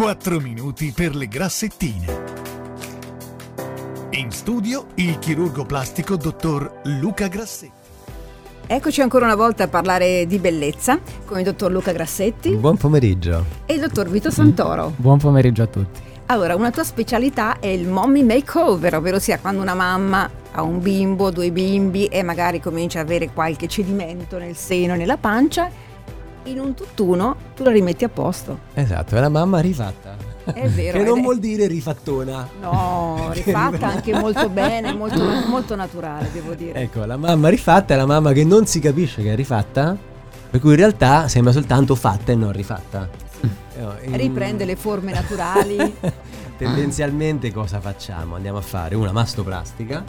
4 minuti per le grassettine. In studio il chirurgo plastico dottor Luca Grassetti. Eccoci ancora una volta a parlare di bellezza con il dottor Luca Grassetti Buon pomeriggio. e il dottor Vito Santoro. Buon pomeriggio a tutti. Allora, una tua specialità è il mommy makeover, ovvero sia quando una mamma ha un bimbo, due bimbi e magari comincia ad avere qualche cedimento nel seno e nella pancia, in un tutt'uno tu la rimetti a posto. Esatto, è la mamma rifatta. È vero. che non è- vuol dire rifattona. No, rifatta anche molto bene, molto, molto naturale, devo dire. Ecco, la mamma rifatta è la mamma che non si capisce che è rifatta, per cui in realtà sembra soltanto fatta e non rifatta. Eh, no, in- Riprende le forme naturali. Tendenzialmente cosa facciamo? Andiamo a fare una mastoplastica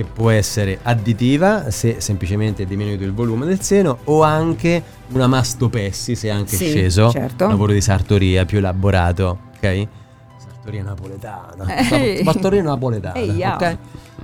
che può essere additiva se semplicemente è diminuito il volume del seno o anche una mastopessi se è anche Sì, sceso, certo. lavoro di sartoria più elaborato, ok? Sartoria napoletana, Ehi. sartoria napoletana, Eia. ok?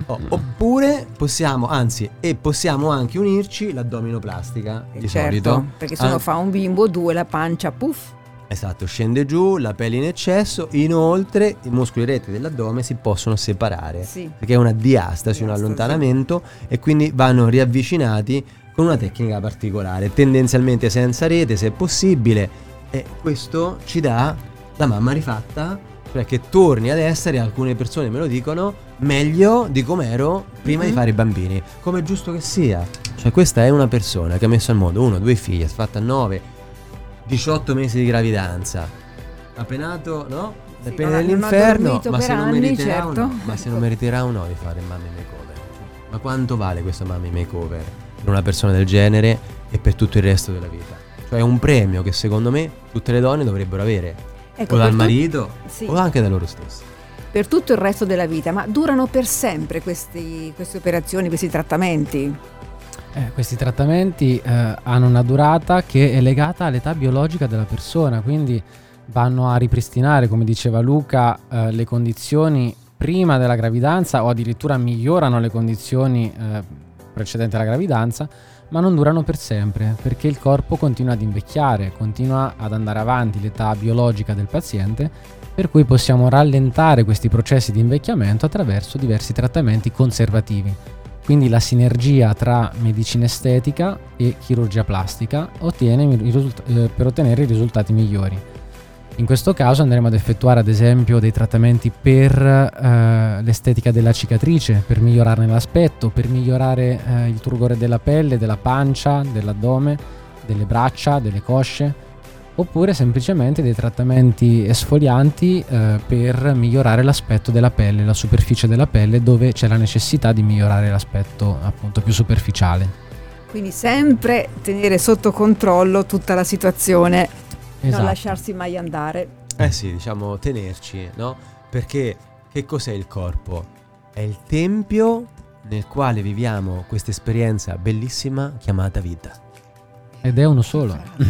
Oh, oppure possiamo, anzi, e possiamo anche unirci l'addominoplastica di certo, solito. perché se uno Ah, fa un bimbo, due la pancia, puff. Esatto, scende giù, la pelle in eccesso, inoltre i muscoli retti dell'addome si possono separare, Sì. perché è una diastasi, un allontanamento e quindi vanno riavvicinati con una tecnica particolare, tendenzialmente senza rete se è possibile e questo ci dà la mamma rifatta, cioè che torni ad essere, alcune persone me lo dicono, meglio di com'ero prima di Mhm. fare i bambini, come è giusto che sia. Cioè questa è una persona che ha messo al mondo uno, due figli, ha fatta 9, 18 mesi di gravidanza, ha penato, no? Sì, ha dell'inferno, dormito ma se non anni, meriterà certo. no? Ma se non meriterà o no di fare mommy makeover? Ma quanto vale questo mommy makeover per una persona del genere e per tutto il resto della vita? Cioè è un premio che secondo me tutte le donne dovrebbero avere, Ecco, o dal tut- marito sì. o anche da loro stessi. per tutto il resto della vita, ma durano per sempre questi- queste operazioni, questi trattamenti? Eh, questi trattamenti eh, hanno una durata che è legata all'età biologica della persona, quindi vanno a ripristinare, come diceva Luca, eh, le condizioni prima della gravidanza o addirittura migliorano le condizioni eh, precedenti alla gravidanza, ma non durano per sempre perché il corpo continua ad invecchiare, continua ad andare avanti l'età biologica del paziente, per cui possiamo rallentare questi processi di invecchiamento attraverso diversi trattamenti conservativi. Quindi la sinergia tra medicina estetica e chirurgia plastica ottiene i risult- eh, per ottenere i risultati migliori. In questo caso andremo ad effettuare ad esempio dei trattamenti per eh, l'estetica della cicatrice, per migliorarne l'aspetto, per migliorare eh, il turgore della pelle, della pancia, dell'addome, delle braccia, delle cosce, oppure semplicemente dei trattamenti esfolianti eh, per migliorare l'aspetto della pelle, la superficie della pelle dove c'è la necessità di migliorare l'aspetto appunto più superficiale. Quindi sempre tenere sotto controllo tutta la situazione, non Esatto. lasciarsi mai andare. Eh sì, diciamo tenerci, no? Perché che cos'è il corpo? È il tempio nel quale viviamo questa esperienza bellissima chiamata vita. Ed è uno solo. Eh,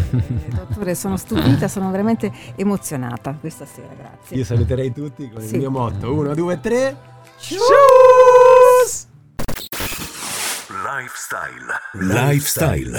Dottore, sono stupita, sono veramente emozionata questa sera, grazie. Io saluterei tutti con Sì. il mio motto. Uno, due, tre. Lifestyle. Lifestyle.